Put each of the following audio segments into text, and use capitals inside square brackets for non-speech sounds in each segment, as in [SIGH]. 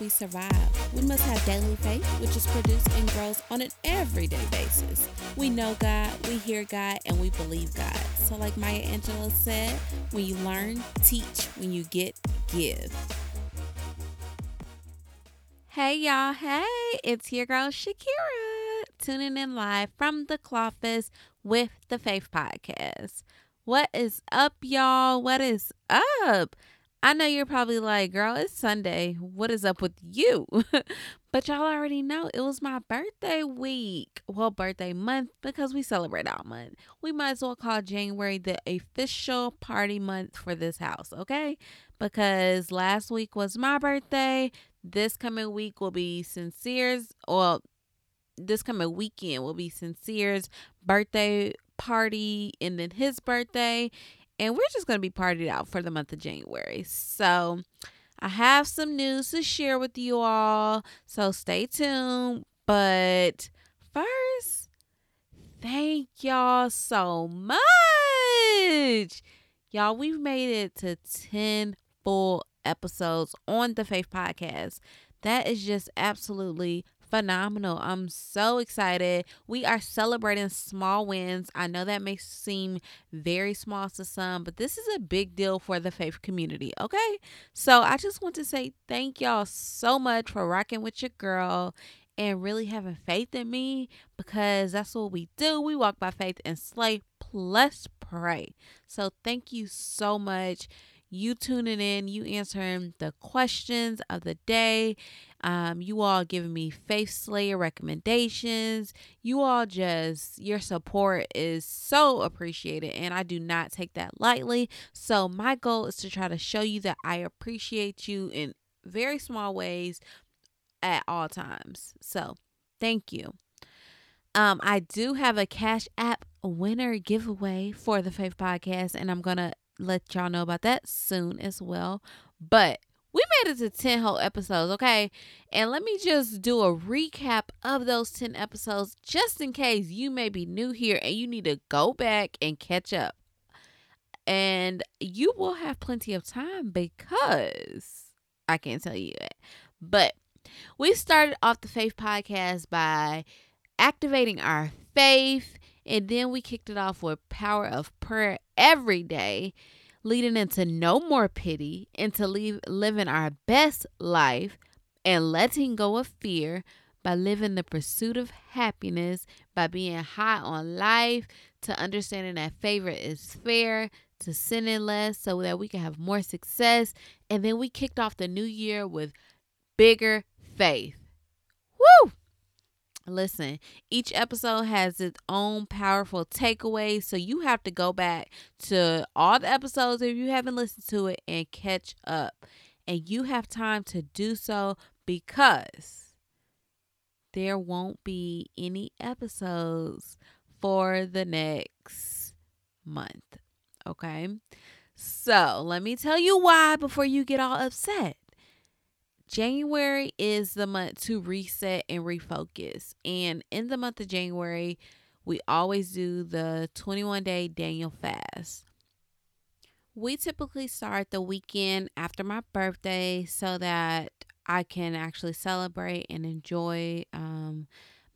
we survive. We must have daily faith, which is produced and grows on an everyday basis. We know God, we hear God, and we believe God. So, like Maya Angelou said, when you learn, teach, when you get, give. Hey y'all, hey, it's your girl Shakira tuning in live from the Cloffice with the Faith Podcast. What is up, y'all? What is up? I know you're probably like, girl, it's Sunday. What is up with you? [LAUGHS] but y'all already know it was my birthday week. Well, birthday month because we celebrate all month. We might as well call January the official party month for this house, okay? Because last week was my birthday. This coming week will be Sincere's, well, this coming weekend will be Sincere's birthday party and then his birthday and we're just going to be partied out for the month of January. So, I have some news to share with you all. So, stay tuned. But first, thank y'all so much. Y'all, we've made it to 10 full episodes on the Faith Podcast. That is just absolutely phenomenal. I'm so excited. We are celebrating small wins. I know that may seem very small to some, but this is a big deal for the faith community, okay? So I just want to say thank y'all so much for rocking with your girl and really having faith in me because that's what we do. We walk by faith and slay plus pray. So thank you so much you tuning in, you answering the questions of the day. Um, you all giving me Faith Slayer recommendations. You all just, your support is so appreciated, and I do not take that lightly. So, my goal is to try to show you that I appreciate you in very small ways at all times. So, thank you. Um, I do have a Cash App winner giveaway for the Faith Podcast, and I'm gonna let y'all know about that soon as well. But we made it to 10 whole episodes, okay? And let me just do a recap of those 10 episodes just in case you may be new here and you need to go back and catch up. And you will have plenty of time because I can't tell you that. But we started off the Faith Podcast by activating our faith and then we kicked it off with power of prayer every day, leading into no more pity, into leave, living our best life and letting go of fear by living the pursuit of happiness, by being high on life, to understanding that favor is fair, to sinning less so that we can have more success. And then we kicked off the new year with bigger faith. Woo! Listen, each episode has its own powerful takeaway, so you have to go back to all the episodes if you haven't listened to it and catch up. And you have time to do so because there won't be any episodes for the next month. Okay? So, let me tell you why before you get all upset. January is the month to reset and refocus. And in the month of January, we always do the 21 day Daniel fast. We typically start the weekend after my birthday so that I can actually celebrate and enjoy. Um,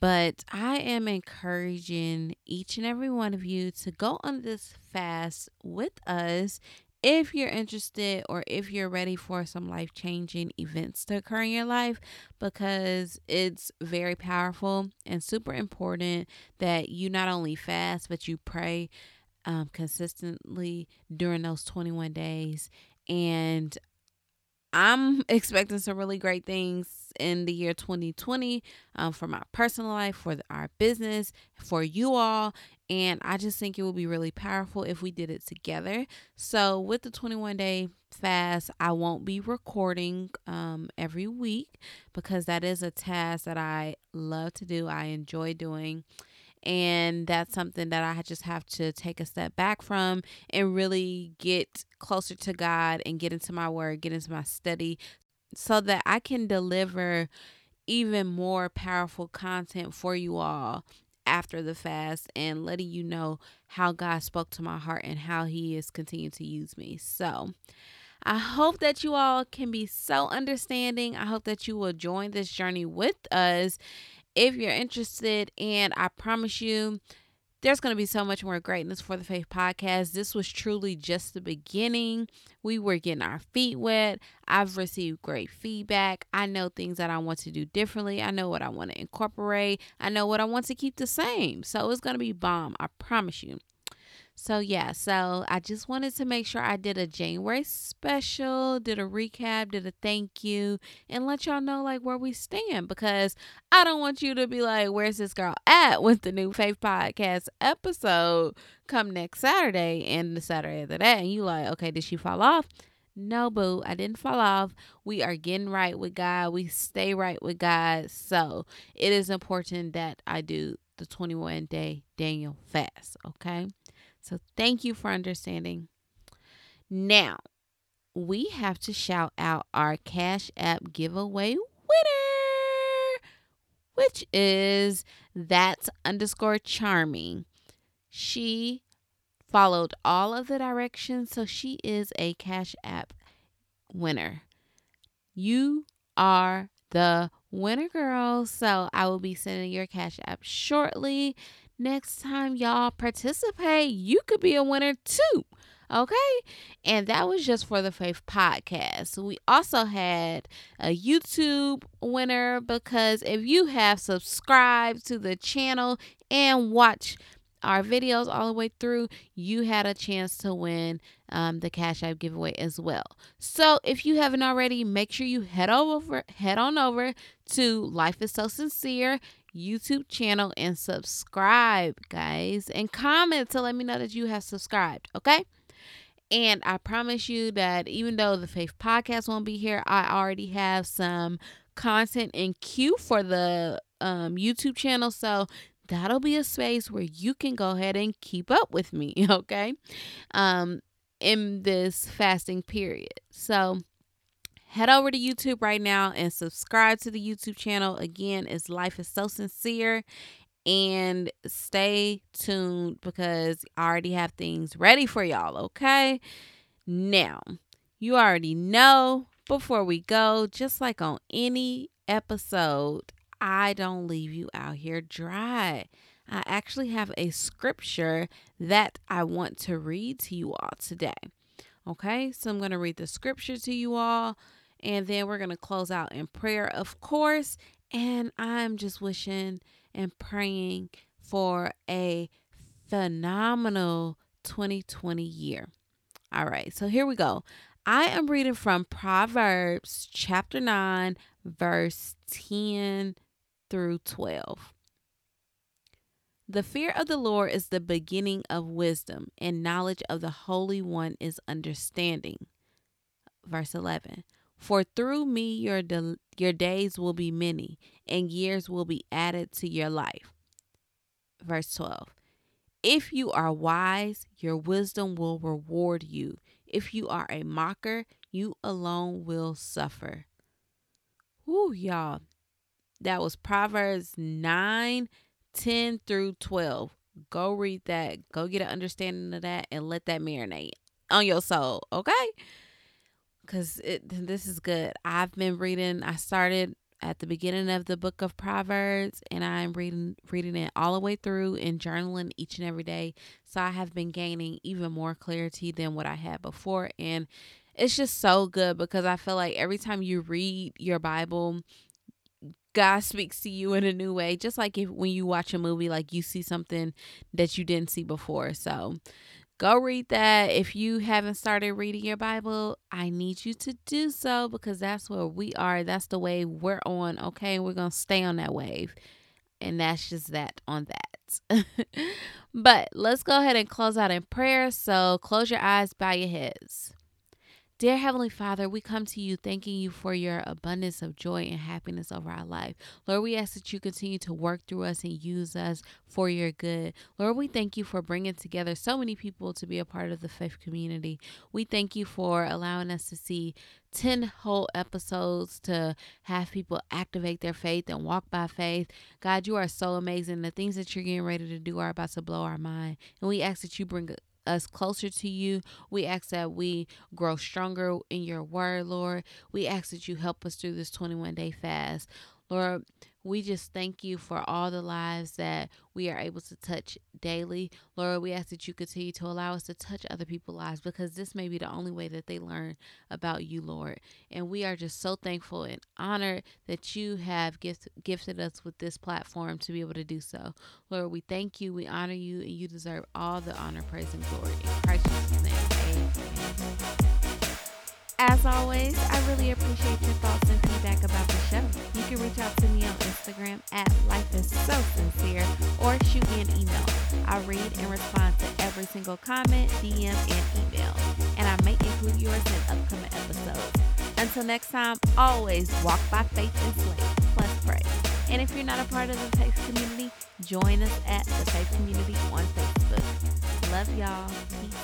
but I am encouraging each and every one of you to go on this fast with us if you're interested or if you're ready for some life changing events to occur in your life because it's very powerful and super important that you not only fast but you pray um, consistently during those 21 days and I'm expecting some really great things in the year 2020 um, for my personal life, for our business, for you all. And I just think it would be really powerful if we did it together. So, with the 21 day fast, I won't be recording um, every week because that is a task that I love to do, I enjoy doing. And that's something that I just have to take a step back from and really get closer to God and get into my word, get into my study so that I can deliver even more powerful content for you all after the fast and letting you know how God spoke to my heart and how He is continuing to use me. So, I hope that you all can be so understanding. I hope that you will join this journey with us if you're interested. And I promise you, there's going to be so much more greatness for the Faith Podcast. This was truly just the beginning. We were getting our feet wet. I've received great feedback. I know things that I want to do differently. I know what I want to incorporate. I know what I want to keep the same. So it's going to be bomb. I promise you. So, yeah, so I just wanted to make sure I did a January special, did a recap, did a thank you, and let y'all know like where we stand because I don't want you to be like, where's this girl at with the new Faith Podcast episode come next Saturday and the Saturday after that. And you like, okay, did she fall off? No, boo, I didn't fall off. We are getting right with God. We stay right with God. So it is important that I do the 21 day Daniel fast. Okay. So thank you for understanding. Now, we have to shout out our Cash App giveaway winner, which is that's underscore charming. She followed all of the directions, so she is a Cash App winner. You are the winner, girl. So I will be sending your Cash App shortly next time y'all participate, you could be a winner too. Okay. And that was just for the Faith podcast. We also had a YouTube winner because if you have subscribed to the channel and watch our videos all the way through, you had a chance to win um, the Cash App giveaway as well. So if you haven't already, make sure you head over, head on over to Life is So Sincere YouTube channel and subscribe, guys, and comment to let me know that you have subscribed, okay? And I promise you that even though the Faith Podcast won't be here, I already have some content in queue for the um, YouTube channel. So that'll be a space where you can go ahead and keep up with me, [LAUGHS] okay? Um, in this fasting period. So head over to YouTube right now and subscribe to the YouTube channel. Again, it's Life is So Sincere. And stay tuned because I already have things ready for y'all, okay? Now, you already know before we go, just like on any episode, I don't leave you out here dry. I actually have a scripture that I want to read to you all today. Okay, so I'm going to read the scripture to you all and then we're going to close out in prayer, of course. And I'm just wishing and praying for a phenomenal 2020 year. All right, so here we go. I am reading from Proverbs chapter 9, verse 10 through 12. The fear of the Lord is the beginning of wisdom, and knowledge of the Holy One is understanding. Verse 11 for through me your your days will be many, and years will be added to your life. Verse 12. If you are wise, your wisdom will reward you. If you are a mocker, you alone will suffer. Whoo, y'all. That was Proverbs 9, 10 through 12. Go read that. Go get an understanding of that and let that marinate on your soul, okay? because this is good. I've been reading. I started at the beginning of the book of Proverbs, and I'm reading reading it all the way through and journaling each and every day. So I have been gaining even more clarity than what I had before, and it's just so good because I feel like every time you read your Bible, God speaks to you in a new way. Just like if when you watch a movie, like you see something that you didn't see before. So Go read that. If you haven't started reading your Bible, I need you to do so because that's where we are. That's the wave we're on. Okay. We're going to stay on that wave. And that's just that on that. [LAUGHS] but let's go ahead and close out in prayer. So close your eyes, bow your heads. Dear Heavenly Father, we come to you thanking you for your abundance of joy and happiness over our life. Lord, we ask that you continue to work through us and use us for your good. Lord, we thank you for bringing together so many people to be a part of the faith community. We thank you for allowing us to see 10 whole episodes to have people activate their faith and walk by faith. God, you are so amazing. The things that you're getting ready to do are about to blow our mind. And we ask that you bring us closer to you. We ask that we grow stronger in your word, Lord. We ask that you help us through this 21 day fast. Lord, we just thank you for all the lives that we are able to touch daily. Lord, we ask that you continue to allow us to touch other people's lives because this may be the only way that they learn about you, Lord. And we are just so thankful and honored that you have gift, gifted us with this platform to be able to do so. Lord, we thank you, we honor you, and you deserve all the honor, praise, and glory. In Christ's name, amen. As always, I really appreciate your thoughts and feedback about the show. You can reach out to me on Instagram at Life is So Sincere or shoot me an email. I read and respond to every single comment, DM, and email, and I may include yours in upcoming episodes. Until next time, always walk by faith and slay, plus pray. And if you're not a part of the faith community, join us at the faith community on Facebook. Love y'all. Peace.